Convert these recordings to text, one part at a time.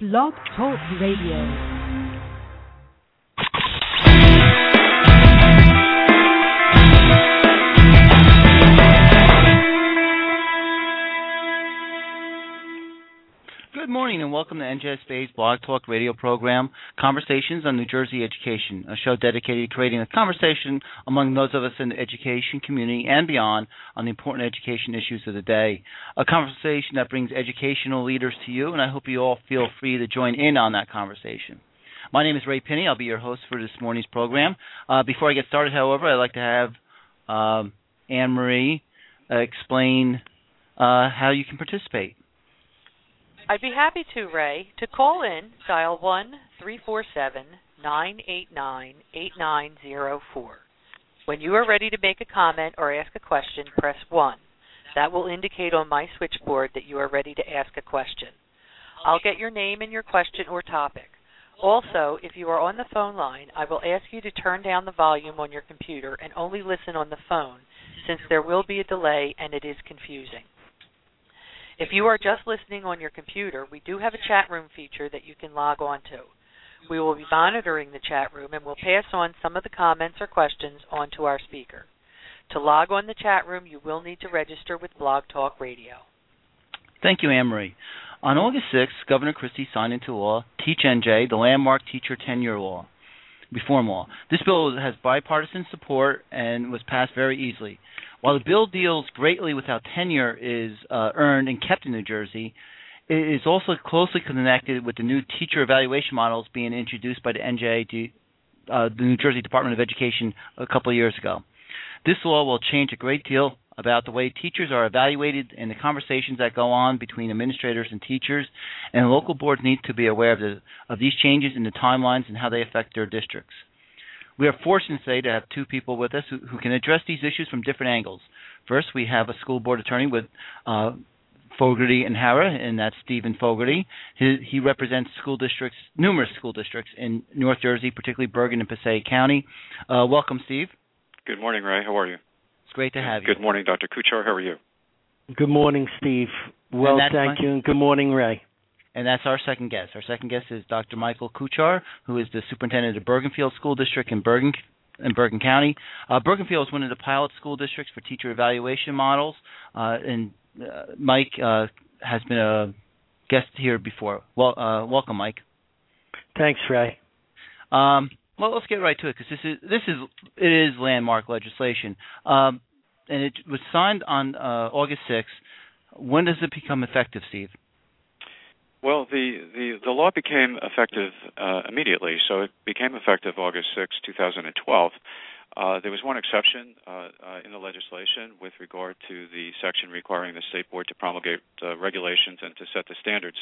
Blog Talk Radio. Welcome to NJSBA's Blog Talk radio program, Conversations on New Jersey Education, a show dedicated to creating a conversation among those of us in the education community and beyond on the important education issues of the day. A conversation that brings educational leaders to you, and I hope you all feel free to join in on that conversation. My name is Ray Pinney. I'll be your host for this morning's program. Uh, before I get started, however, I'd like to have um, Anne Marie uh, explain uh, how you can participate. I'd be happy to, Ray. To call in, dial one three four seven nine eight nine eight nine zero four. When you are ready to make a comment or ask a question, press 1. That will indicate on my switchboard that you are ready to ask a question. I'll get your name and your question or topic. Also, if you are on the phone line, I will ask you to turn down the volume on your computer and only listen on the phone, since there will be a delay and it is confusing. If you are just listening on your computer, we do have a chat room feature that you can log on to. We will be monitoring the chat room and will pass on some of the comments or questions on to our speaker. To log on the chat room, you will need to register with Blog Talk Radio. Thank you, Marie. On August 6th, Governor Christie signed into law Teach NJ, the landmark teacher tenure law, reform law. This bill has bipartisan support and was passed very easily. While the bill deals greatly with how tenure is uh, earned and kept in New Jersey, it is also closely connected with the new teacher evaluation models being introduced by the NJ, uh, the New Jersey Department of Education, a couple of years ago. This law will change a great deal about the way teachers are evaluated and the conversations that go on between administrators and teachers, and local boards need to be aware of, the, of these changes in the timelines and how they affect their districts. We are fortunate today to have two people with us who, who can address these issues from different angles. First, we have a school board attorney with uh, Fogarty and Hara, and that's Steven Fogarty. He, he, represents school districts, numerous school districts in North Jersey, particularly Bergen and Passaic County. Uh, welcome, Steve. Good morning, Ray. How are you? It's great to have you. Good morning, Dr. Kuchar. How are you? Good morning, Steve. Well, thank my- you, and good morning, Ray. And that's our second guest. Our second guest is Dr. Michael Kuchar, who is the superintendent of Bergenfield School District in Bergen in Bergen County. Uh, Bergenfield is one of the pilot school districts for teacher evaluation models, uh, and uh, Mike uh, has been a guest here before. Well, uh, welcome, Mike. Thanks, Ray. Um, well, let's get right to it because this is this is it is landmark legislation, um, and it was signed on uh, August 6th. When does it become effective, Steve? Well, the, the, the law became effective uh, immediately, so it became effective August 6, 2012. Uh, there was one exception uh, uh, in the legislation with regard to the section requiring the state board to promulgate uh, regulations and to set the standards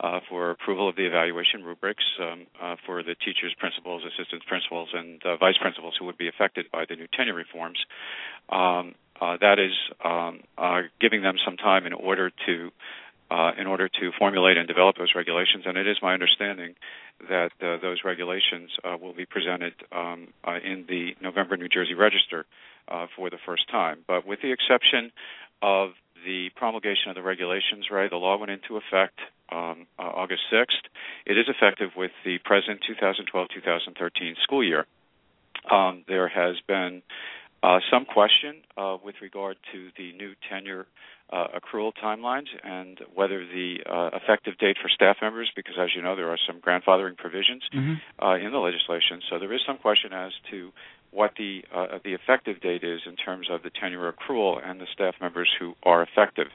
uh, for approval of the evaluation rubrics um, for the teachers, principals, assistant principals, and vice principals who would be affected by the new tenure reforms. Um, that is um, giving them some time in order to uh, in order to formulate and develop those regulations. And it is my understanding that uh, those regulations uh, will be presented um, uh, in the November New Jersey Register uh, for the first time. But with the exception of the promulgation of the regulations, right, the law went into effect um, August 6th. It is effective with the present 2012-2013 school year. Um, there has been some question with regard to the new tenure uh, accrual timelines and whether the uh, effective date for staff members, because as you know, there are some grandfathering provisions mm-hmm. uh, in the legislation. So there is some question as to what the uh, the effective date is in terms of the tenure accrual and the staff members who are effective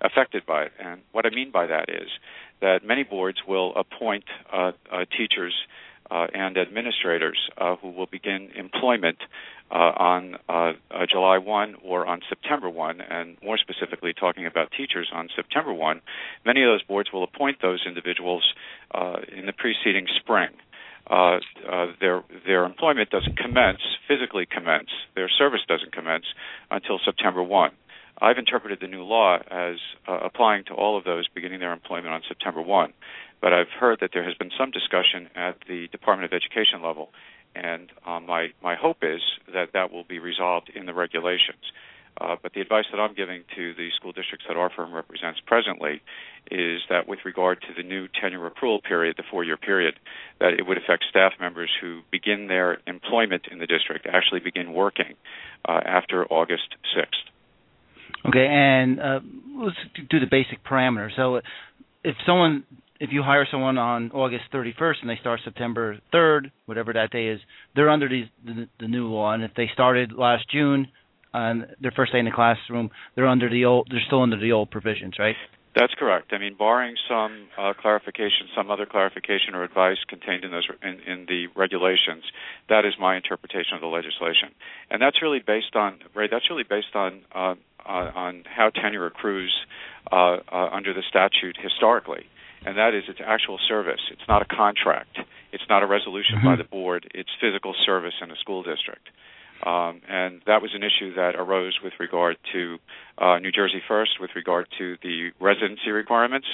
affected by it. And what I mean by that is that many boards will appoint uh, uh, teachers uh, and administrators uh, who will begin employment uh, on uh, uh, July 1 or on September 1, and more specifically talking about teachers on September 1, many of those boards will appoint those individuals uh, in the preceding spring. their their employment doesn't commence physically commence. Their service doesn't commence until September 1. I've interpreted the new law as applying to all of those beginning their employment on September 1 but I've heard that there has been some discussion at the Department of Education level, and um, my my hope is that that will be resolved in the regulations. Uh, but the advice that I'm giving to the school districts that our firm represents presently is that with regard to the new tenure accrual period, the four-year period, that it would affect staff members who begin their employment in the district, actually begin working uh, after August 6th. Okay, and uh, let's do the basic parameters. So, if someone, if you hire someone on August 31st and they start September 3rd, whatever that day is, they're under the, the, the new law. And if they started last June, on their first day in the classroom, they're under the old, they're still under the old provisions, right? That's correct. I mean, barring some uh, clarification, some other clarification or advice contained in those in, in, the regulations, that is my interpretation of the legislation, and that's really based on Ray. That's really based on uh, uh, on how tenure accrues uh, uh, under the statute historically, and that is its actual service. It's not a contract. It's not a resolution mm-hmm. by the board. It's physical service in a school district. Um, and that was an issue that arose with regard to uh, New Jersey First, with regard to the residency requirements.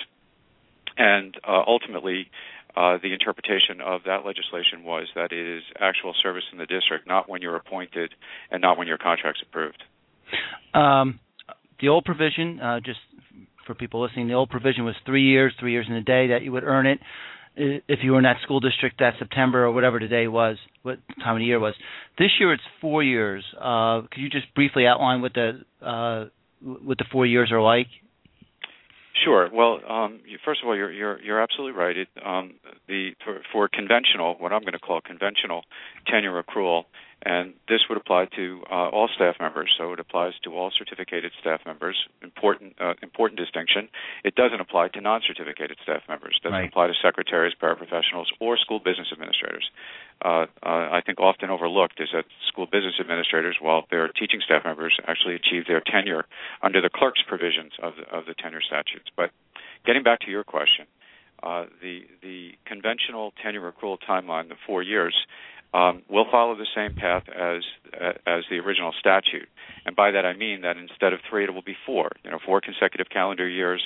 And uh, ultimately, uh, the interpretation of that legislation was that it is actual service in the district, not when you're appointed and not when your contract's approved. Um, the old provision, uh, just for people listening, the old provision was three years, three years in a day that you would earn it if you were in that school district that September or whatever today was, what time of year was. This year it's four years. Uh, could you just briefly outline what the uh, what the four years are like? Sure. Well, um, first of all, you're you're, you're absolutely right. It, um, the for, for conventional, what I'm going to call conventional tenure accrual, and this would apply to uh, all staff members. So it applies to all certificated staff members. Important uh, important distinction. It doesn't apply to non-certificated staff members. It doesn't right. apply to secretaries, paraprofessionals, or school business administrators. Uh, uh, I think often overlooked is that school business administrators, while they're teaching staff members, actually achieve their tenure under the clerk's provisions of the, of the tenure statutes. But getting back to your question, uh, the the conventional tenure accrual timeline, the four years, um, will follow the same path as uh, as the original statute. And by that I mean that instead of three, it will be four. You know, four consecutive calendar years,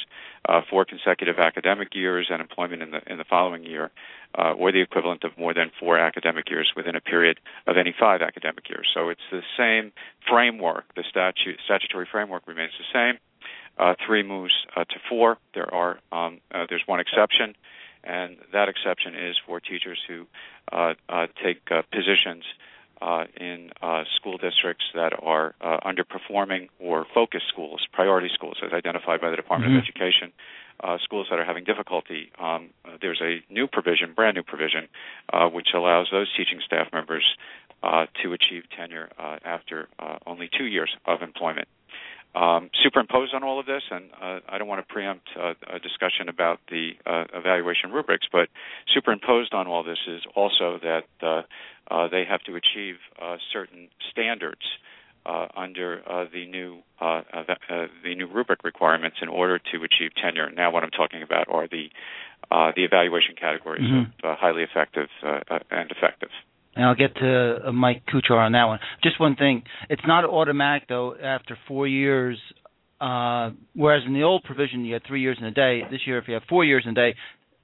uh, four consecutive academic years, and employment in the in the following year, uh, or the equivalent of more than four academic years within a period of any five academic years. So it's the same framework. The statute statutory framework remains the same. Uh, three moves uh, to four. There are um, uh, there's one exception and that exception is for teachers who uh, uh, take uh, positions uh, in uh, school districts that are uh, underperforming or focus schools, priority schools, as identified by the Department mm-hmm. of Education. schools that are having difficulty. Um, there's a new provision, brand new provision, which allows those teaching staff members to achieve tenure after only two years of employment. Um, superimposed on all of this, and uh, I don't want to preempt uh, a discussion about the uh, evaluation rubrics, but superimposed on all this is also that uh, uh, they have to achieve uh, certain standards under the new the new rubric requirements in order to achieve tenure. Now, what I'm talking about are the the evaluation categories mm-hmm. of highly effective and effective and I'll get to uh, Mike Kuchar on that one. Just one thing: it's not automatic though. After four years, uh, whereas in the old provision you had three years in a day, this year if you have four years in a day,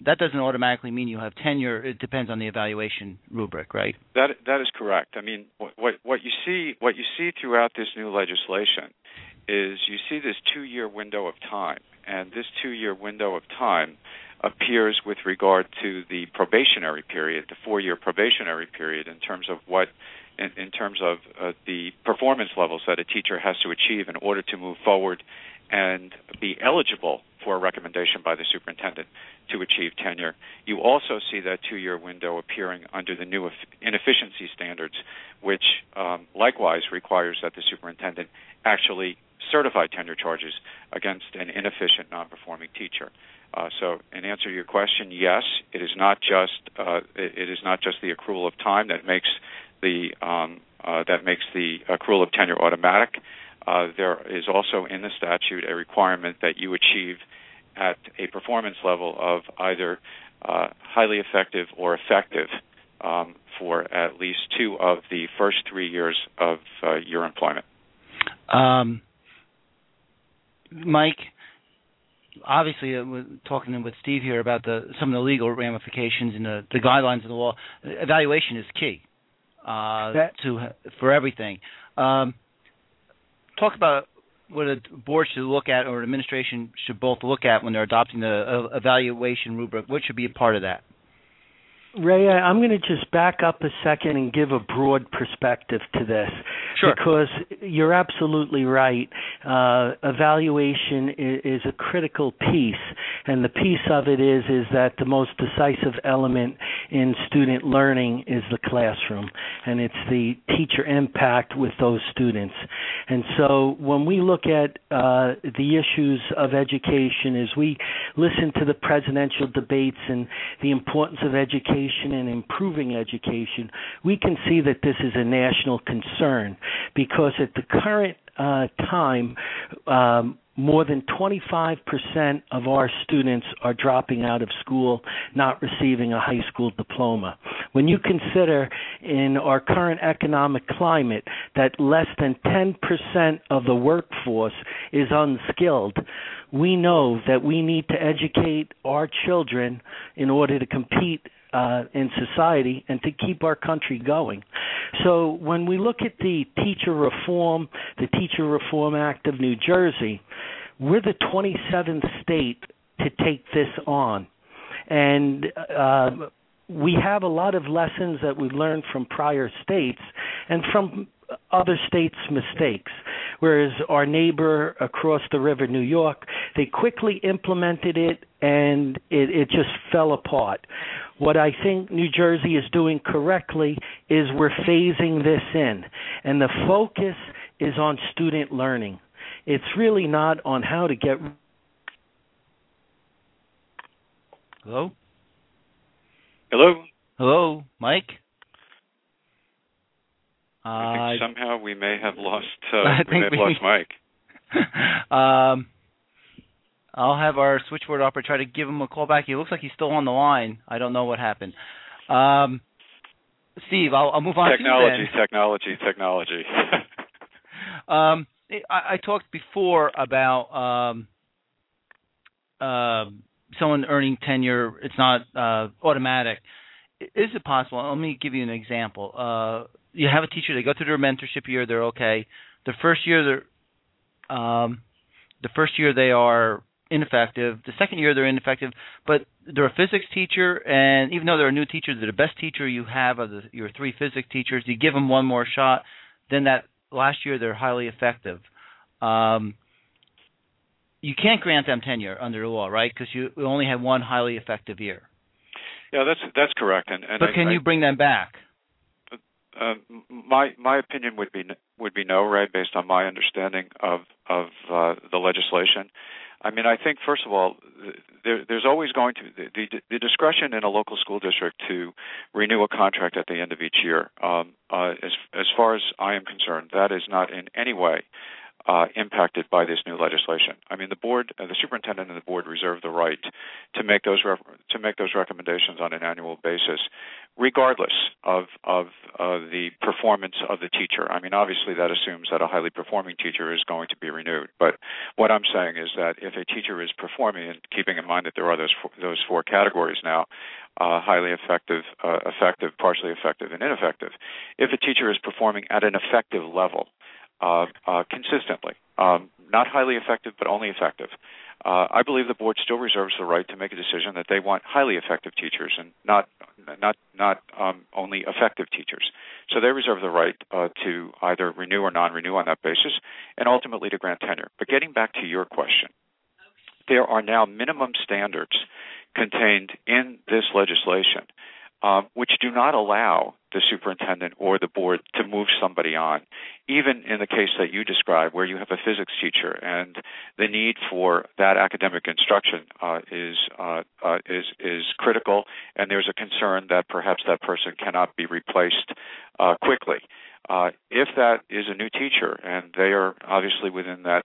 that doesn't automatically mean you have tenure. It depends on the evaluation rubric, right? That that is correct. I mean, what what, you see what you see throughout this new legislation is you see this two-year window of time, and this two-year window of time appears with regard to the probationary period, the four-year probationary period, in terms of what, in, in terms of uh, the performance levels that a teacher has to achieve in order to move forward and be eligible for a recommendation by the superintendent to achieve tenure. You also see that two-year window appearing under the new inefficiency standards, which um, likewise requires that the superintendent actually certify tenure charges against an inefficient, non-performing teacher. Uh, so, in answer to your question, yes, it is not just uh, it, it is not just the accrual of time that makes the um, uh, that makes the accrual of tenure automatic. Uh, there is also in the statute a requirement that you achieve at a performance level of either uh, highly effective or effective um, for at least two of the first three years of uh, your employment. Um, Mike, obviously, uh, talking with Steve here about the some of the legal ramifications and the, the guidelines of the law, evaluation is key uh, that, to for everything. Um, talk about what a board should look at or an administration should both look at when they're adopting the uh, evaluation rubric. What should be a part of that? Ray, I'm going to just back up a second and give a broad perspective to this. Sure. Because you're absolutely right. Uh, evaluation is, is, a critical piece, and the piece of it is is that the most decisive element in student learning is the classroom, and it's the teacher impact with those students. And so when we look at uh, the issues of education, as we listen to the presidential debates and the importance of education education and improving education, we can see that this is a national concern because at the current uh, time, um, more than 25% of our students are dropping out of school, not receiving a high school diploma. When you consider in our current economic climate that less than 10% of the workforce is unskilled, we know that we need to educate our children in order to compete uh, in society and to keep our country going. So when we look at the teacher reform, the Teacher Reform Act of New Jersey, we're the 27th state to take this on. And uh, we have a lot of lessons that we learned from prior states and from other states' mistakes. Whereas our neighbor across the river, New York, they quickly implemented it and it, it just fell apart. What I think New Jersey is doing correctly is we're phasing this in, and the focus is on student learning. It's really not on how to get. Hello? Hello? Hello, Mike? I think uh, somehow we may have lost. Uh, we may have we, lost Mike. um, I'll have our switchboard operator try to give him a call back. He looks like he's still on the line. I don't know what happened. Um, Steve, I'll, I'll move on technology, to technology, technology, technology. um, I, I, talked before about um, uh, someone earning tenure. It's not uh, automatic. Is it possible? Let me give you an example. Uh, you have a teacher. They go through their mentorship year. They're okay. The first year, they're um, the first year they are ineffective. The second year they're ineffective, but they're a physics teacher, and even though they're a new teacher, they're the best teacher you have of the, your three physics teachers. You give them one more shot, then that last year they're highly effective. Um, you can't grant them tenure under the law, right? Because you only have one highly effective year. Yeah, that's that's correct. And, and but can I, you bring them back? Uh, my my opinion would be would be no, right? Based on my understanding of of uh, the legislation, I mean, I think first of all, there, there's always going to the, the, the discretion in a local school district to renew a contract at the end of each year. Um, uh, as as far as I am concerned, that is not in any way uh, impacted by this new legislation. I mean, the board, uh, the superintendent, and the board reserve the right to make those re- to make those recommendations on an annual basis, regardless of of uh, the performance of the teacher. I mean, obviously that assumes that a highly performing teacher is going to be renewed. But what I'm saying is that if a teacher is performing, and keeping in mind that there are those four, those four categories now, uh, highly effective, uh, effective, partially effective, and ineffective. If a teacher is performing at an effective level, consistently. Um, not highly effective, but only effective. Uh, I believe the board still reserves the right to make a decision that they want highly effective teachers and not not not um, only effective teachers. So they reserve the right uh, to either renew or non-renew on that basis, and ultimately to grant tenure. But getting back to your question, there are now minimum standards contained in this legislation um, which do not allow the superintendent or the board to move somebody on. Even in the case that you describe, where you have a physics teacher and the need for that academic instruction uh, is uh, uh, is is critical, and there's a concern that perhaps that person cannot be replaced uh, quickly. Uh, if that is a new teacher and they are obviously within that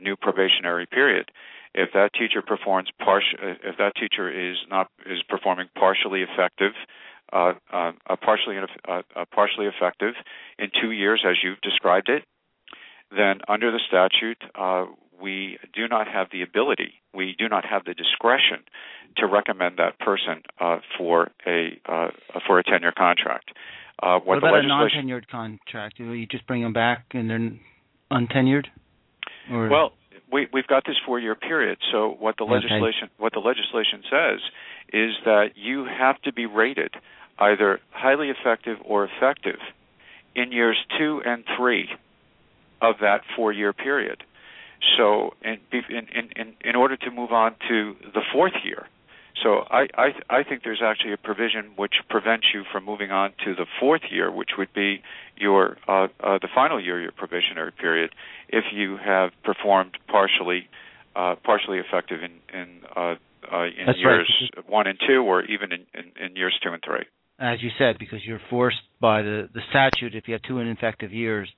new probationary period, if that teacher performs partial, if that teacher is not is performing partially effective, uh, uh, partially uh, partially effective in two years, as you've described it, then under the statute, uh, we do not have the ability, we do not have the discretion to recommend that person uh, for a uh, for a tenure contract. what, what about a non-tenured contract? You just bring them back and then untenured? Or? Well, we, we've got this four-year period. So what the legislation okay. what the legislation says is that you have to be rated either highly effective or effective in years two and three of that four-year period. So, in, in, in, in order to move on to the fourth year, so I, I, I think there's actually a provision which prevents you from moving on to the fourth year, which would be your uh, uh, the final year of your probationary period, if you have performed partially uh, partially effective in in, uh, uh, in years right. one and two, or even in, in, in years two and three. As you said, because you're forced by the the statute, if you have two ineffective years,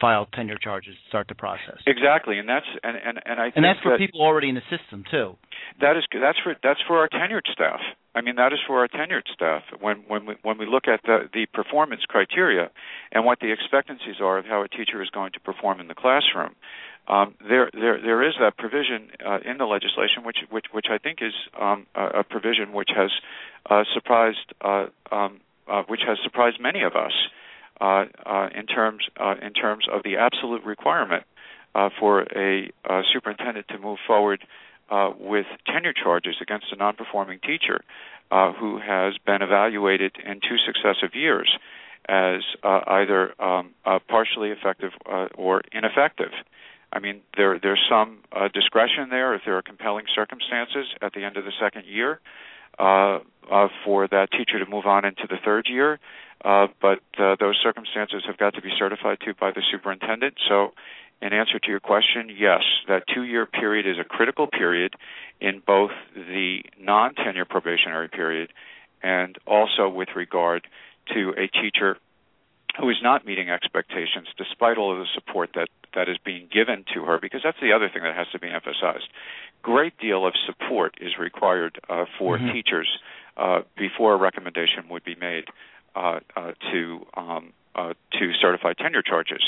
file tenure charges, start the process. Exactly, and that's and and, and I and that's for that people already in the system too. That is that's for that's for our tenured staff. I mean that is for our tenured staff. When when we when we look at the the performance criteria and what the expectancies are of how a teacher is going to perform in the classroom, um, there there there is that provision uh, in the legislation which which which I think is um, a, a, provision which has uh, surprised uh, um, uh, which has surprised many of us uh, uh, in terms uh, in terms of the absolute requirement for a superintendent to move forward with tenure charges against a non-performing teacher who has been evaluated in two successive years as either um, partially effective or ineffective. I mean, there there's some uh, discretion there if there are compelling circumstances at the end of the second year uh, uh, for that teacher to move on into the third year. Uh, but uh, those circumstances have got to be certified to by the superintendent. So, in answer to your question, yes, that two-year period is a critical period in both the non-tenure probationary period and also with regard to a teacher who is not meeting expectations despite all of the support that that is being given to her because that's the other thing that has to be emphasized great deal of support is required uh, for mm-hmm. teachers uh, before a recommendation would be made uh, uh, to um, uh, to certify tenure charges.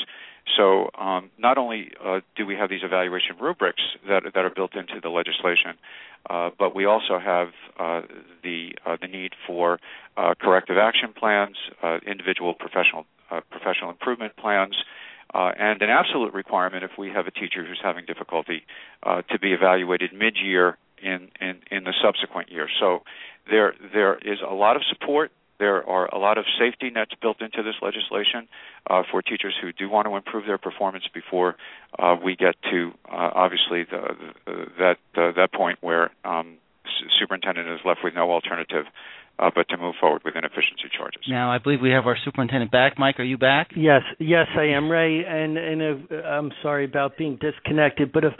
So um, not only uh, do we have these evaluation rubrics that that are built into the legislation, uh, but we also have uh, the uh, the need for uh, corrective action plans, uh, individual professional professional improvement plans, and an absolute requirement if we have a teacher who's having difficulty to be evaluated mid-year in, in in the subsequent year. So there there is a lot of support there are a lot of safety nets built into this legislation uh, for teachers who do want to improve their performance before uh, we get to uh, obviously the, the, that uh, that point where um, superintendent is left with no alternative uh, but to move forward with inefficiency charges. Now, I believe we have our superintendent back. Mike, are you back? Yes, yes, I am, Ray. And and a, I'm sorry about being disconnected, but a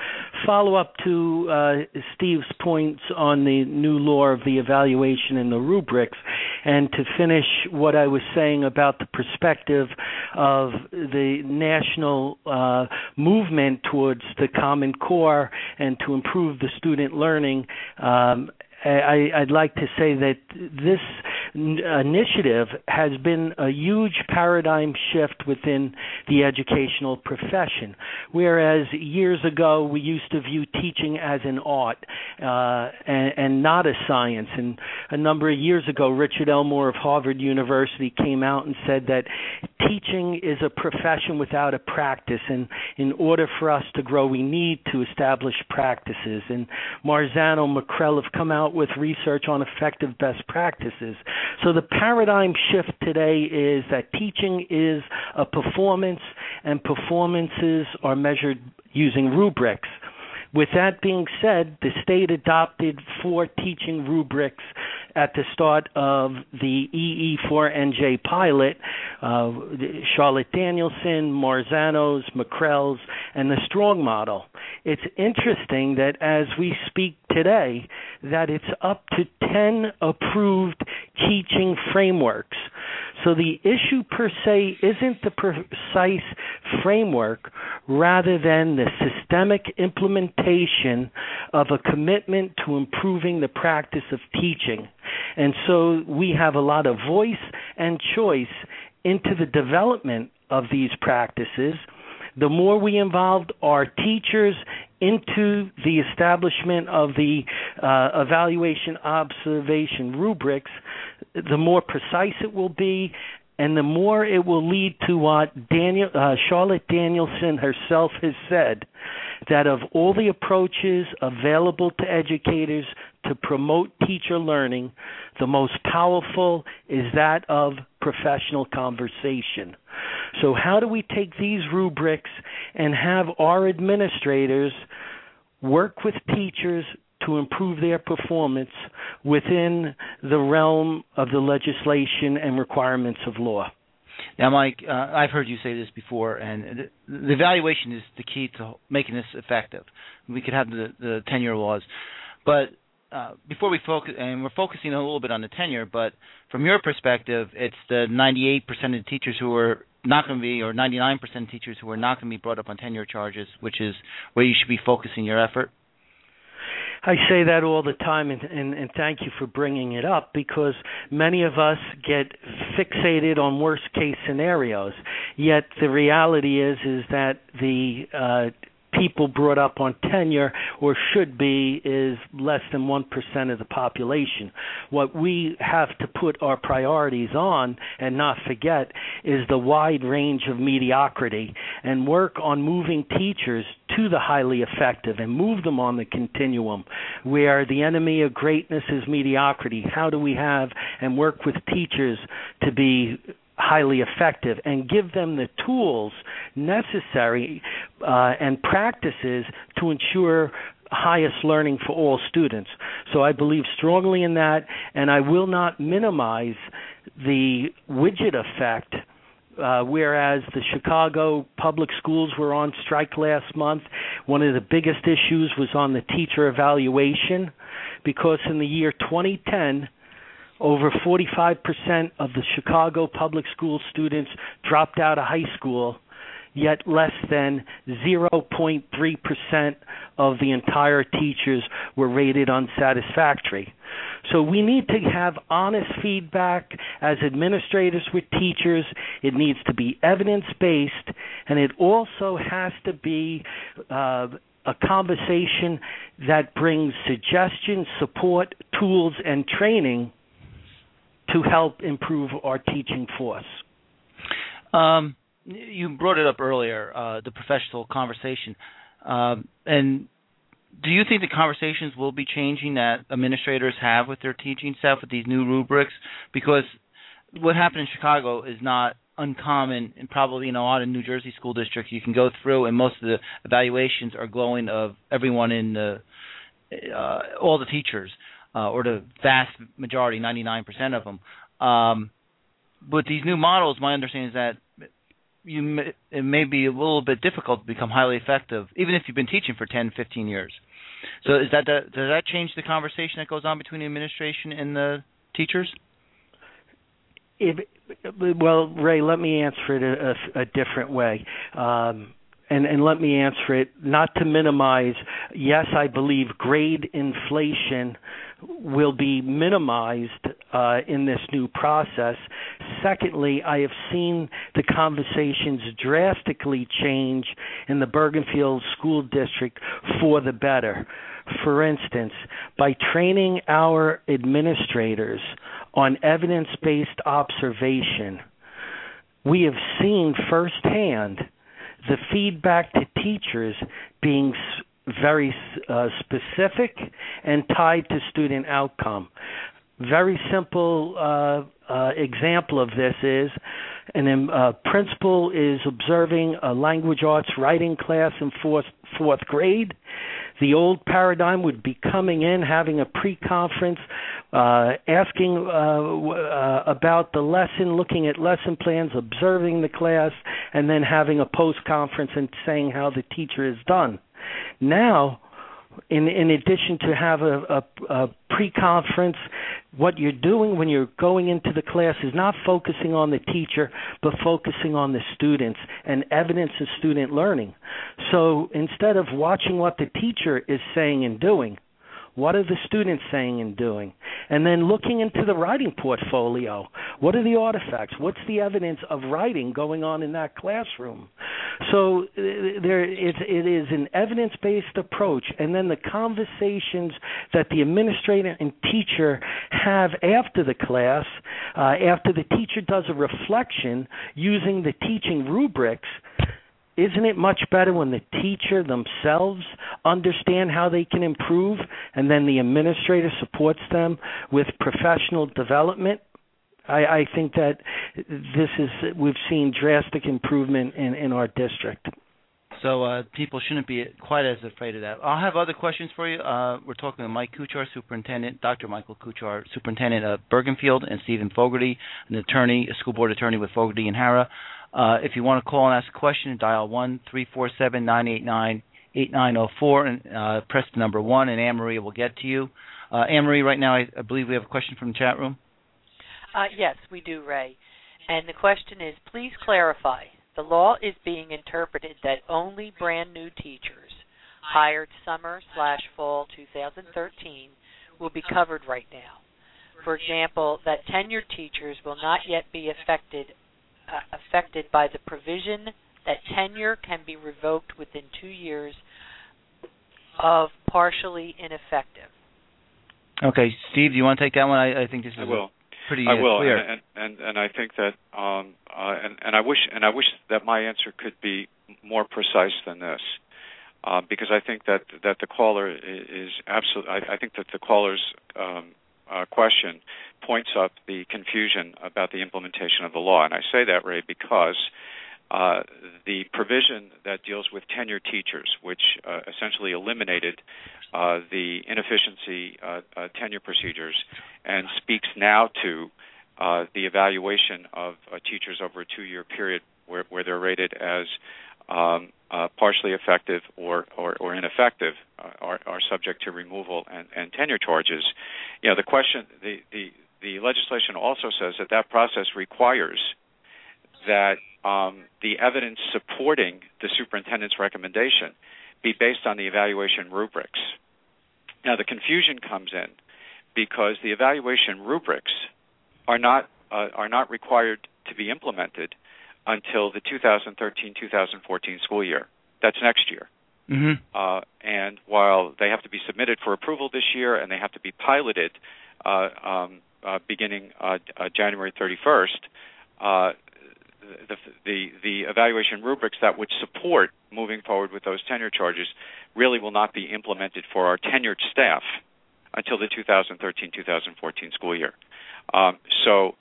follow up to uh, Steve's points on the new law of the evaluation and the rubrics, and to finish what I was saying about the perspective of the national uh, movement towards the Common Core and to improve the student learning. Um, I, I'd like to say that this initiative has been a huge paradigm shift within the educational profession. Whereas years ago we used to view teaching as an art uh, and, and not a science. And a number of years ago, Richard Elmore of Harvard University came out and said that teaching is a profession without a practice, and in order for us to grow, we need to establish practices. And Marzano, McREL have come out with research on effective best practices. So the paradigm shift today is that teaching is a performance, and performances are measured using rubrics. With that being said, the state adopted four teaching rubrics at the start of the EE4NJ pilot uh, Charlotte Danielson, Marzano's, McREL's, and the Stronge model. It's interesting that as we speak today, that it's up to 10 approved teaching frameworks. So the issue per se isn't the precise framework, rather than the systemic implementation of a commitment to improving the practice of teaching. And so we have a lot of voice and choice into the development of these practices. The more we involved our teachers into the establishment of the uh, evaluation observation rubrics, the more precise it will be and the more it will lead to what Daniel, uh, Charlotte Danielson herself has said that of all the approaches available to educators to promote teacher learning, the most powerful is that of professional conversation. So, how do we take these rubrics and have our administrators work with teachers to improve their performance within the realm of the legislation and requirements of law? Now, Mike, uh, I've heard you say this before, and the, evaluation is the key to making this effective. We could have the, the tenure laws, but uh, before we focus, and we're focusing a little bit on the tenure, but from your perspective, it's the 98% of the teachers who are not going to be, or 99% of teachers who are not going to be brought up on tenure charges, which is where you should be focusing your effort. I say that all the time, and, and, and thank you for bringing it up because many of us get fixated on worst case scenarios. Yet the reality is is that the uh, people brought up on tenure or should be is less than 1% of the population. What we have to put our priorities on and not forget is the wide range of mediocrity and work on moving teachers to the highly effective and move them on the continuum where the enemy of greatness is mediocrity. How do we have and work with teachers to be highly effective and give them the tools necessary uh, and practices to ensure highest learning for all students. So I believe strongly in that, and I will not minimize the widget effect. Uh, whereas the Chicago public schools were on strike last month, one of the biggest issues was on the teacher evaluation because in the year 2010, over 45% of the Chicago public school students dropped out of high school, yet less than 0.3% of the entire teachers were rated unsatisfactory. So we need to have honest feedback as administrators with teachers. It needs to be evidence based, and it also has to be uh, a conversation that brings suggestions, support, tools, and training to help improve our teaching force? Um, you brought it up earlier, uh, the professional conversation, um, and do you think the conversations will be changing that administrators have with their teaching staff with these new rubrics? Because what happened in Chicago is not uncommon, and probably in a lot of New Jersey school districts you can go through, and most of the evaluations are glowing of everyone in the uh, all the teachers uh, or the vast majority, 99% of them. Um, with these new models, my understanding is that you may, it may be a little bit difficult to become highly effective, even if you've been teaching for 10, 15 years. So, is that does that change the conversation that goes on between the administration and the teachers? If, well, Ray, let me answer it a, a, a different way. Um, and, and let me answer it not to minimize. Yes, I believe grade inflation will be minimized uh, in this new process. Secondly, I have seen the conversations drastically change in the Bergenfield School District for the better. For instance, by training our administrators on evidence based observation, we have seen firsthand the feedback to teachers being very uh, specific and tied to student outcome. Very simple uh, uh, example of this is an uh, principal is observing a language arts writing class in fourth fourth grade. The old paradigm would be coming in, having a pre-conference, uh, asking uh, about the lesson, looking at lesson plans, observing the class, and then having a post-conference and saying how the teacher is done. Now, in in addition to have a, a, a pre-conference, what you're doing when you're going into the class is not focusing on the teacher, but focusing on the students and evidence of student learning. So instead of watching what the teacher is saying and doing, what are the students saying and doing? And then looking into the writing portfolio. What are the artifacts? What's the evidence of writing going on in that classroom? So uh, there, it, it is an evidence-based approach, and then the conversations that the administrator and teacher have after the class uh, after the teacher does a reflection using the teaching rubrics, isn't it much better when the teacher themselves understand how they can improve and then the administrator supports them with professional development? I, I think that this is we've seen drastic improvement in, in our district. So uh, people shouldn't be quite as afraid of that. I'll have other questions for you. Uh, we're talking to Mike Kuchar, superintendent, Dr. Michael Kuchar, superintendent of Bergenfield, and Steven Fogarty, an attorney, a school board attorney with Fogarty and Hara. Uh, if you want to call and ask a question, dial one three four seven nine eight nine eight nine zero four and uh, press the number one, and Anne Marie will get to you. Uh, Anne Marie, right now, I, I, believe we have a question from the chat room. Uh, yes, we do, Ray. And the question is, please clarify. The law is being interpreted that only brand new teachers hired summer slash fall 2013 will be covered right now. For example, that tenured teachers will not yet be affected uh, affected by the provision that tenure can be revoked within two years of partially ineffective. Okay, Steve, do you want to take that one? I, I think this is I will. pretty I will, uh, clear. and, and and I think that um, uh, and and I wish and I wish that my answer could be more precise than this, uh, because I think that that the caller is, absolutely. I, I think that the caller's um, uh, question points up the confusion about the implementation of the law. And I say that, Ray, because uh, the provision that deals with tenured teachers, which uh, essentially eliminated uh, the inefficiency uh, uh, tenure procedures and speaks now to uh, the evaluation of teachers over a two-year period where, where they're rated as um, uh, partially effective or, or, or ineffective uh, are, are, subject to removal and, and, tenure charges. You know, the question, the, the, the legislation also says that that process requires that um, the evidence supporting the superintendent's recommendation be based on the evaluation rubrics. Now, the confusion comes in because the evaluation rubrics are not uh, are not required to be implemented until the 2013-2014 school year. That's next year. Mm-hmm. Uh, and while they have to be submitted for approval this year and they have to be piloted uh, um, uh, beginning uh, uh, January 31st, uh, the, the, the evaluation rubrics that would support moving forward with those tenure charges really will not be implemented for our tenured staff until the 2013-2014 school year. Um, so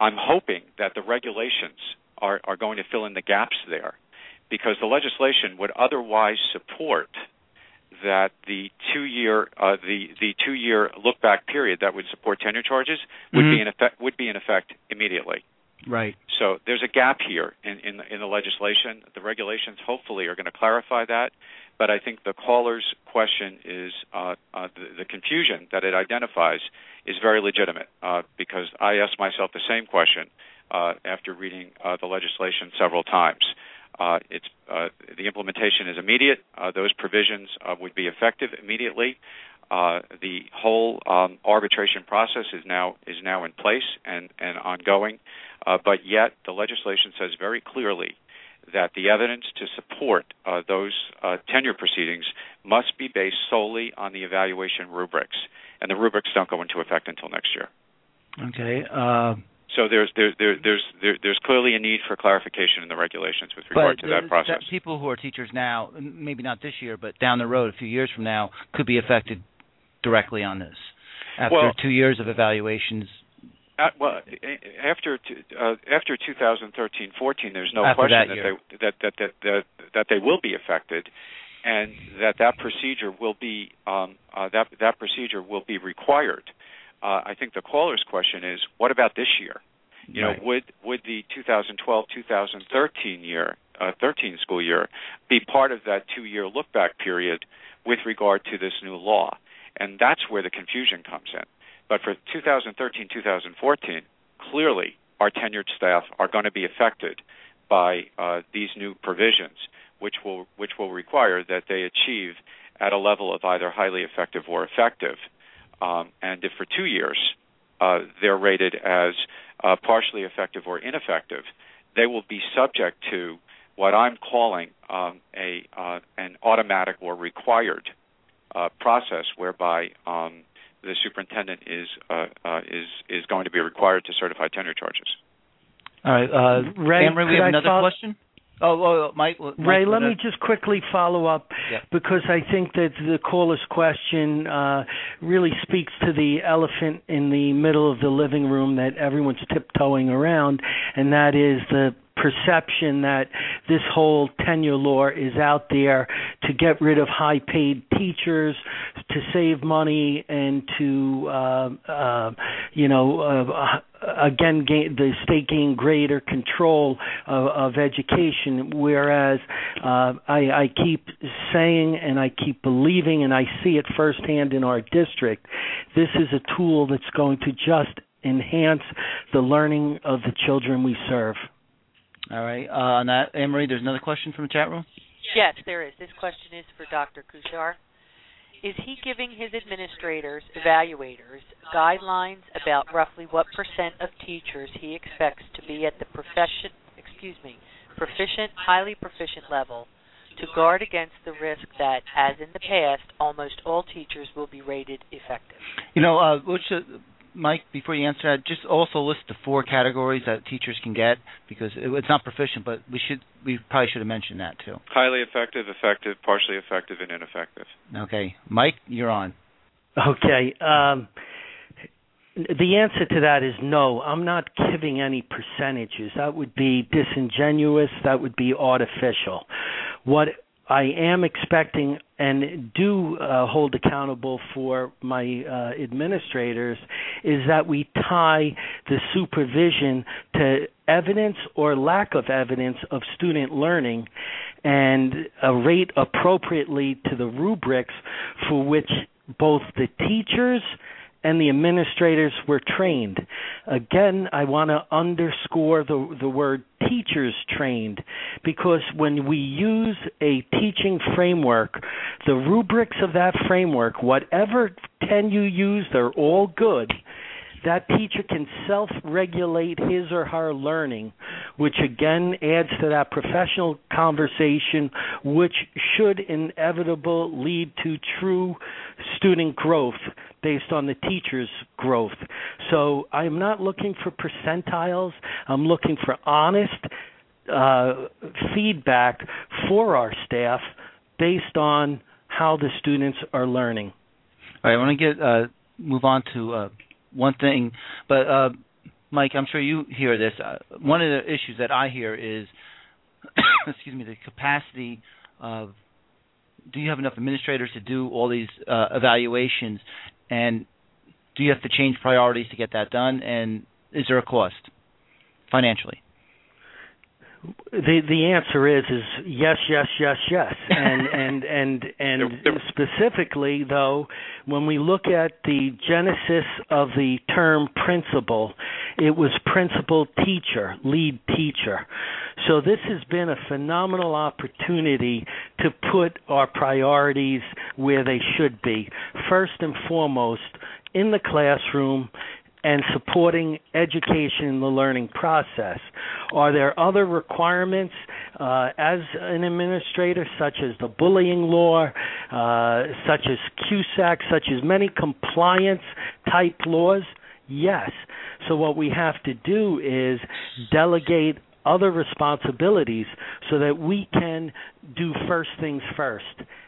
I'm hoping that the regulations are, are going to fill in the gaps there because the legislation would otherwise support that the two year uh, the the two year look back period that would support tenure charges would mm-hmm. be in effect would be in effect immediately. Right. So there's a gap here in in, in the legislation. The regulations hopefully are going to clarify that, but I think the caller's question is uh, uh, the, the, confusion that it identifies is very legitimate uh, because I asked myself the same question after reading uh, the legislation several times. Uh, uh, the implementation is immediate. Uh, those provisions uh, would be effective immediately. Uh, the whole um, arbitration process is now is now in place and and ongoing, but yet the legislation says very clearly that the evidence to support those tenure proceedings must be based solely on the evaluation rubrics, and the rubrics don't go into effect until next year. Okay. So there's there, there, there's there, there's clearly a need for clarification in the regulations with regard but to that process. That people who are teachers now, maybe not this year, but down the road, a few years from now, could be affected directly on this after well, two years of evaluations. Uh, well, after uh, after 2013-14, there's no after question that, that, they, that, that that that that they will be affected, and that that procedure will be um, uh, that that procedure will be required uh, I think the caller's question is, what about this year? You right. know, would would the 2012-2013 year, uh, 13 school year, be part of that two-year look-back period with regard to this new law? And that's where the confusion comes in. But for 2013-2014, clearly our tenured staff are going to be affected by uh, these new provisions, which will which will require that they achieve at a level of either highly effective or effective um, and if for two years uh, they're rated as uh, partially effective or ineffective, they will be subject to what I'm calling um, a uh, an automatic or required uh, process whereby um, the superintendent is uh, uh, is is going to be required to certify tenure charges. All right, uh, Ray, Anne-Marie, we have another follow- question. Oh, oh, oh, Mike. Mike Ray, let me just quickly follow up Yeah. because I think that the caller's question uh, really speaks to the elephant in the middle of the living room that everyone's tiptoeing around, and that is the perception that this whole tenure law is out there to get rid of high paid teachers to save money and to uh, uh, you know uh, again gain, the state gain greater control of, of education whereas uh, I, I keep saying and I keep believing and I see it firsthand in our district this is a tool that's going to just enhance the learning of the children we serve All right. Uh, on that, Anne Marie, there's another question from the chat room. Yes, there is. This question is for Dr. Kuchar. Is he giving his administrators, evaluators, guidelines about roughly what percent of teachers he expects to be at the profession, excuse me, proficient, highly proficient level to guard against the risk that, as in the past, almost all teachers will be rated effective? You know, uh, which, uh, Mike, before you answer that, just also list the four categories that teachers can get because it, it's not proficient, but we should we probably should have mentioned that too. Highly effective, effective, partially effective, and ineffective. Okay, Mike, you're on. Okay. Um, the answer to that is no. I'm not giving any percentages. That would be disingenuous. That would be artificial. What I am expecting and do uh, hold accountable for my uh, administrators is that we tie the supervision to evidence or lack of evidence of student learning and uh, rate appropriately to the rubrics for which both the teachers and the administrators were trained. Again, I want to underscore the the word teachers trained because when we use a teaching framework, the rubrics of that framework, whatever 10 you use, they're all good. That teacher can self regulate his or her learning, which again adds to that professional conversation, which should inevitably lead to true student growth based on the teacher's growth. So I'm not looking for percentiles. I'm looking for honest uh, feedback for our staff based on how the students are learning. All right, I want to get uh, move on to uh, one thing, but uh, Mike, I'm sure you hear this. Uh, one of the issues that I hear is, excuse me, the capacity of. Do you have enough administrators to do all these uh, evaluations, and do you have to change priorities to get that done? And is there a cost financially? The the answer is is yes yes yes yes. And and and and specifically though when we look at the genesis of the term principal it was principal teacher lead teacher. So this has been a phenomenal opportunity to put our priorities where they should be. First and foremost in the classroom and supporting education in the learning process. Are there other requirements uh, as an administrator, such as the bullying law, uh, such as QSAC, such as many compliance type laws? Yes. So what we have to do is delegate other responsibilities so that we can do first things first.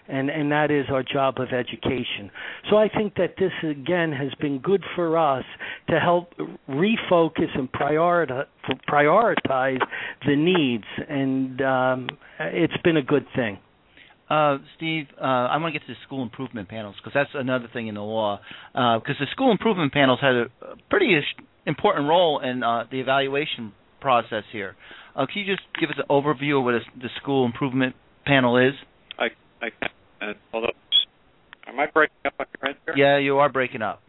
And and that is our job of education. So i think that this again has been good for us to help refocus and prioritize prioritize the needs. And um it's been a good thing. Uh, Steve, uh, I want to get to the school improvement panels because that's another thing in the law. Because the school improvement panels had a, a pretty important role in uh, the evaluation process here. Uh, can you just give us an overview of what a, the school improvement panel is? I, I, uh, although, am I breaking up on your end here? Yeah, you are breaking up.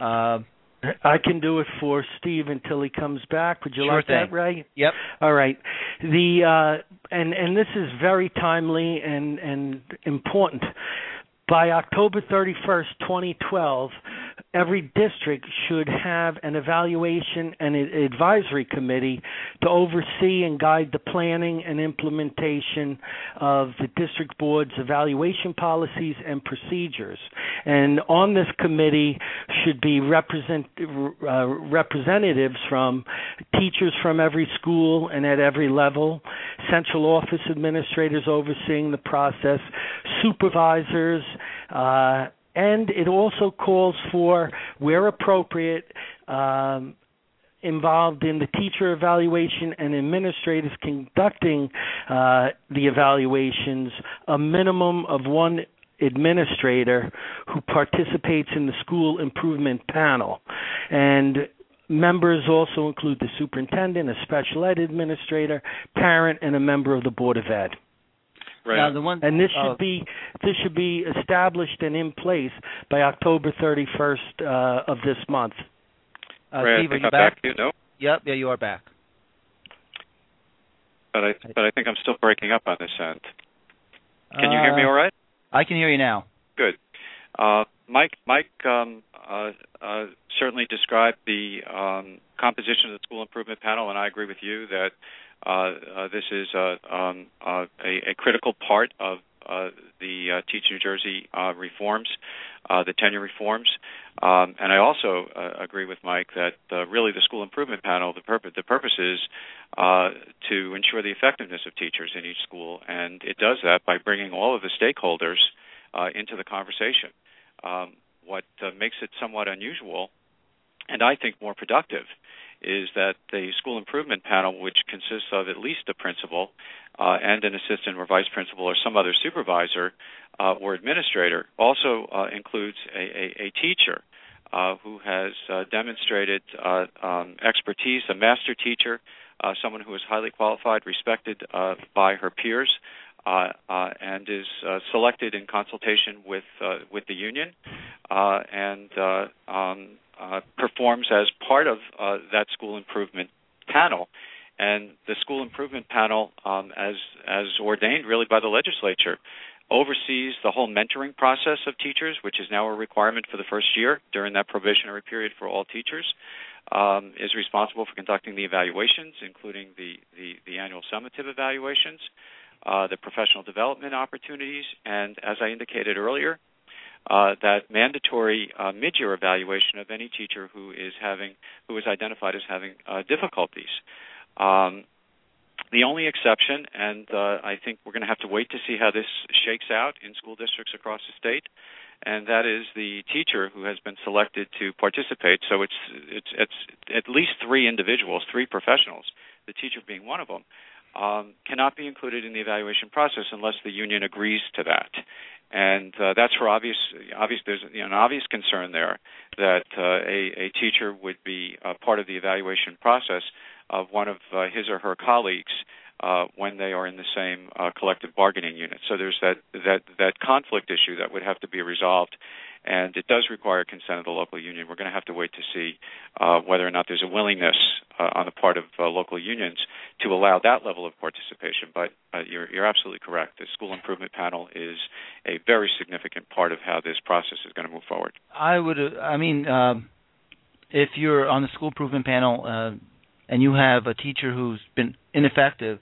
Uh, i can do it for steve until he comes back would you Sure like that thing. ray yep. All right. The uh, and and this is very timely and and important. By October 31st, 2012, every district should have an evaluation and an advisory committee to oversee and guide the planning and implementation of the district board's evaluation policies and procedures. And on this committee should be represent, uh, representatives from teachers from every school and at every level, central office administrators overseeing the process, supervisors, uh, and it also calls for, where appropriate, um, involved in the teacher evaluation and administrators conducting uh, the evaluations, a minimum of one administrator who participates in the school improvement panel. And members also include the superintendent, a special ed administrator, parent, and a member of the Board of Ed. Right. Now, the one, And this should oh, be this should be established and in place by October 31st uh, of this month. uh, Ray, I Steve, are you I'm back? to you. No, Yep, yeah, you are back. but I but I think I'm still breaking up on this end. Can you hear me Uh, all right? I can hear you now. Good. Uh, Mike, Mike um, uh, uh, certainly described the um, composition of the school improvement panel, and I agree with you that uh, uh, this is um, a, a critical part of uh, the Teach New Jersey reforms, the tenure reforms. Um, and I also agree with Mike that really the school improvement panel, the purpose, the purpose is to ensure the effectiveness of teachers in each school, and it does that by bringing all of the stakeholders uh, into the conversation. Um, what uh, makes it somewhat unusual, and I think more productive, is that the school improvement panel, which consists of at least a principal uh, and an assistant or vice principal or some other supervisor uh, or administrator, also uh, includes a, a, a teacher uh, who has uh, demonstrated uh, um, expertise, a master teacher, someone who is highly qualified, respected by her peers, and is uh, selected in consultation with uh, with the union, uh, and uh, um, uh, performs as part of uh, that school improvement panel. And the school improvement panel, um, as as ordained really by the legislature, oversees the whole mentoring process of teachers, which is now a requirement for the first year during that probationary period for all teachers. Um, is responsible for conducting the evaluations, including the the, the annual summative evaluations, uh, the professional development opportunities, and as I indicated earlier, uh, that mandatory uh, mid-year evaluation of any teacher who is having who is identified as having uh, difficulties. Um, the only exception, and uh, I think we're going to have to wait to see how this shakes out in school districts across the state, and that is the teacher who has been selected to participate. So it's it's it's at least three individuals, three professionals, the teacher being one of them, um, cannot be included in the evaluation process unless the union agrees to that. And uh, that's for obvious, obvious. There's you know, an obvious concern there that uh, a, a teacher would be uh, part of the evaluation process of one of uh, his or her colleagues uh, when they are in the same uh, collective bargaining unit. So there's that that that conflict issue that would have to be resolved, and it does require consent of the local union. We're going to have to wait to see whether or not there's a willingness on the part of uh, local unions to allow that level of participation. But uh, you're you're absolutely correct. The school improvement panel is a very significant part of how this process is going to move forward. I would. Uh, I mean, um, if you're on the school improvement panel uh, and you have a teacher who's been ineffective,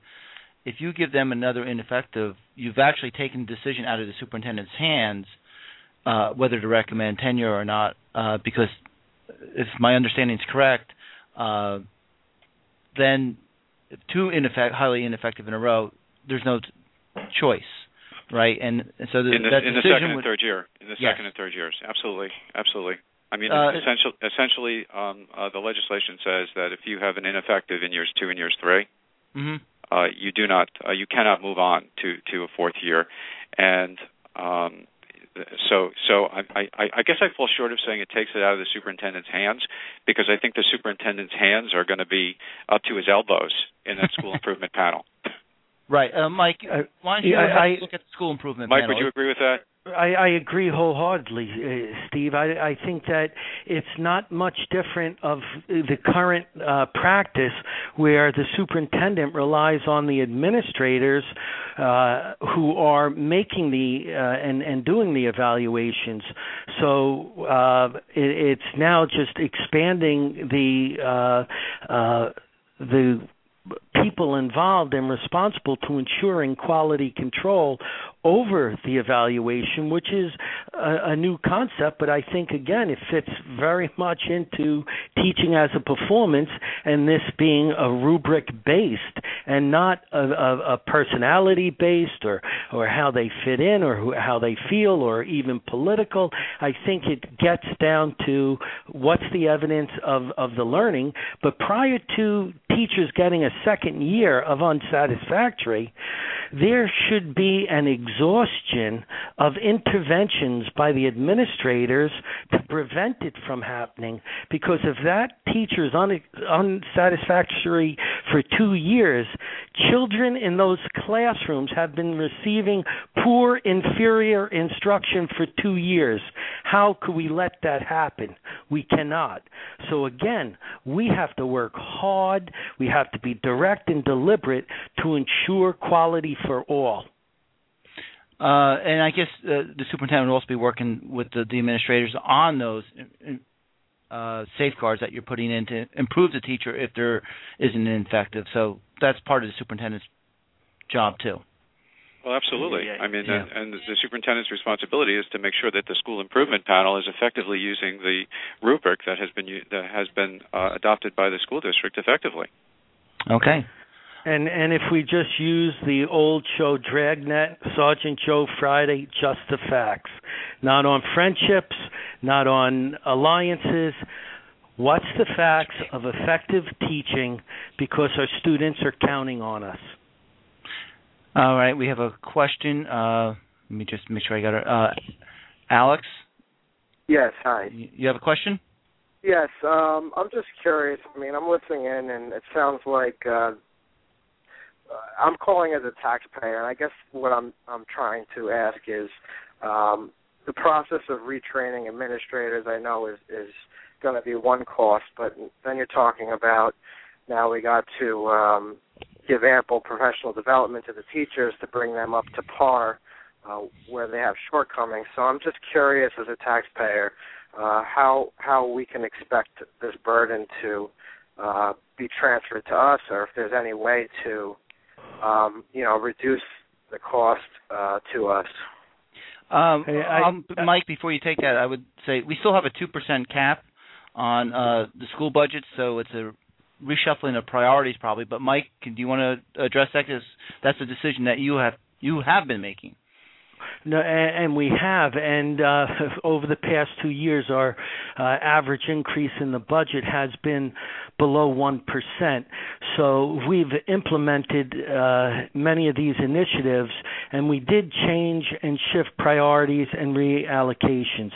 if you give them another ineffective, you've actually taken the decision out of the superintendent's hands uh, whether to recommend tenure or not. Uh, because if my understanding is correct, uh, then two ineffect- highly ineffective in a row, there's no t- choice, right? And, and so the, in the, that in the second would, and third year, in the Yes. second and third years, absolutely, absolutely. I mean, Uh, essentially, essentially, um, uh, the legislation says that if you have an ineffective in years two and years 3 Mhm. uh, you do not, uh, you cannot move on to to a fourth year, and um, so so I, I I guess I fall short of saying it takes it out of the superintendent's hands because I think the superintendent's hands are going to be up to his elbows in that school improvement panel. Right, uh, Mike. Uh, Why don't you yeah, have I- a look at the school improvement Mike, panel? would you agree with that? I, I agree wholeheartedly, uh, Steve. I, I think that it's not much different of the current uh, practice where the superintendent relies on the administrators uh, who are making the uh, and and doing the evaluations. So uh, it, it's now just expanding the uh, uh, the people involved and responsible to ensuring quality control over the evaluation, which is a, a, new concept, but I think again it fits very much into teaching as a performance, and this being a rubric based and not a, a, a personality based or or how they fit in or who, how they feel or even political. I think it gets down to what's the evidence of of the learning, but prior to teachers getting a second year of unsatisfactory, there should be an exhaustion of interventions by the administrators to prevent it from happening. Because if that teacher is un- unsatisfactory for two years, children in those classrooms have been receiving poor, inferior instruction for two years. How could we let that happen? We cannot. So again, we have to work hard. We have to be direct and deliberate to ensure quality for all. Uh, and I guess uh, the superintendent will also be working with the, the administrators on those uh, safeguards that you're putting in to improve the teacher if there isn't an infective. So that's part of the superintendent's job too. Well, absolutely. Yeah, I mean, yeah. and, and the superintendent's responsibility is to make sure that the school improvement panel is effectively using the rubric that has been that has been uh, adopted by the school district effectively. Okay. And and if we just use the old show Dragnet, Sergeant Joe Friday, just the facts, not on friendships, not on alliances. What's the facts of effective teaching because our students are counting on us? All right, we have a question. Uh, let me just make sure I got it. Uh, Alex? Yes, hi. You have a question? Yes, um, I'm just curious. I mean, I'm listening in, and it sounds like uh, I'm calling as a taxpayer, and I guess what I'm I'm trying to ask is um, the process of retraining administrators. I know is is going to be one cost, but then you're talking about now we got to um, give ample professional development to the teachers to bring them up to par uh, where they have shortcomings. So I'm just curious as a taxpayer uh, how how we can expect this burden to uh, be transferred to us, or if there's any way to um, you know reduce the cost uh, to us. Um, Hey, I- um, Mike, before you take that, I would say we still have a two percent cap on uh, the school budget, so it's a reshuffling of priorities probably. But Mike, do you want to address that? Because that's a decision that you have you have been making. No, and, we have, and uh, over the past two years, our uh, average increase in the budget has been below one percent. So we've implemented uh, many of these initiatives, and we did change and shift priorities and reallocations.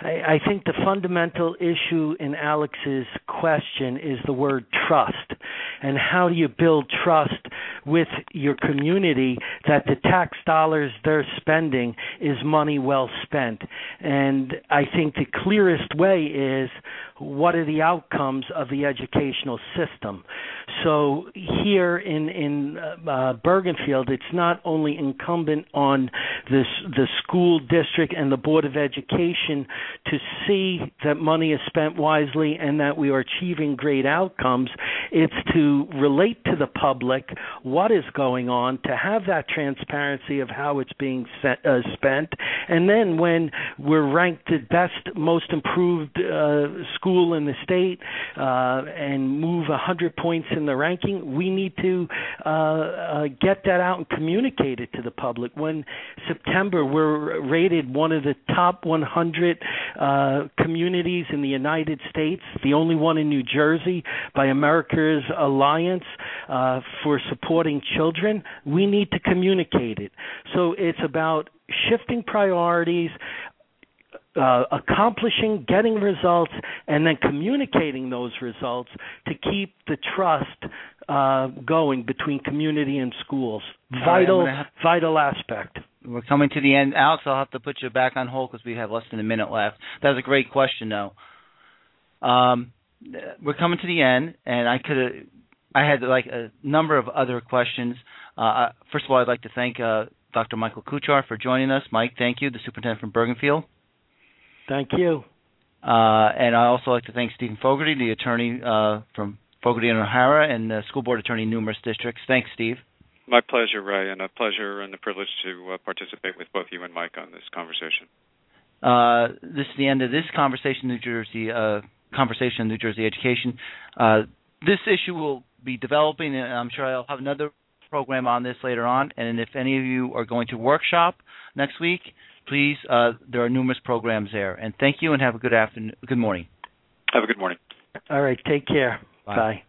I, I think the fundamental issue in Alex's question is the word trust, and how do you build trust with your community that the tax dollars they're spending is money well spent. And I think the clearest way is what are the outcomes of the educational system. So here in in uh, Bergenfield, it's not only incumbent on this the school district and the board of education to see that money is spent wisely and that we are achieving great outcomes. It's to relate to the public what is going on, to have that transparency of how it's being set, uh, spent, and then when we're ranked the best, most improved uh, school in the state uh, and move hundred points in the ranking, we need to uh, uh, get that out and communicate it to the public. When September we're rated one of the top 100 uh, communities in the United States, the only one in New Jersey by America's Alliance uh, for supporting children. We need to communicate it. So it's about shifting priorities, uh, accomplishing, getting results, and then communicating those results to keep the trust uh, going between community and schools. Right, Vital, have- vital aspect. we're coming to the end. Alex, I'll have to put you back on hold because we have less than a minute left. That was a great question, though. Um, we're coming to the end, and I could, I had like a number of other questions. Uh, first of all, I'd like to thank uh, Dr. Michael Kuchar for joining us. Mike, thank you, the superintendent from Bergenfield. Thank you. Uh, and I also like to thank Steven Fogarty, the attorney uh, from Fogarty and O'Hara, and the school board attorney in numerous districts. Thanks, Steve. My pleasure, Ray, and a pleasure and a privilege to uh, participate with both you and Mike on this conversation. Uh, this is the end of this conversation, New Jersey uh, conversation, New Jersey education. Uh, this issue will be developing, and I'm sure I'll have another program on this later on. And if any of you are going to workshop next week, please, uh, there are numerous programs there. And thank you, and have a good afternoon, good morning. Have a good morning. All right, take care. Bye. Bye.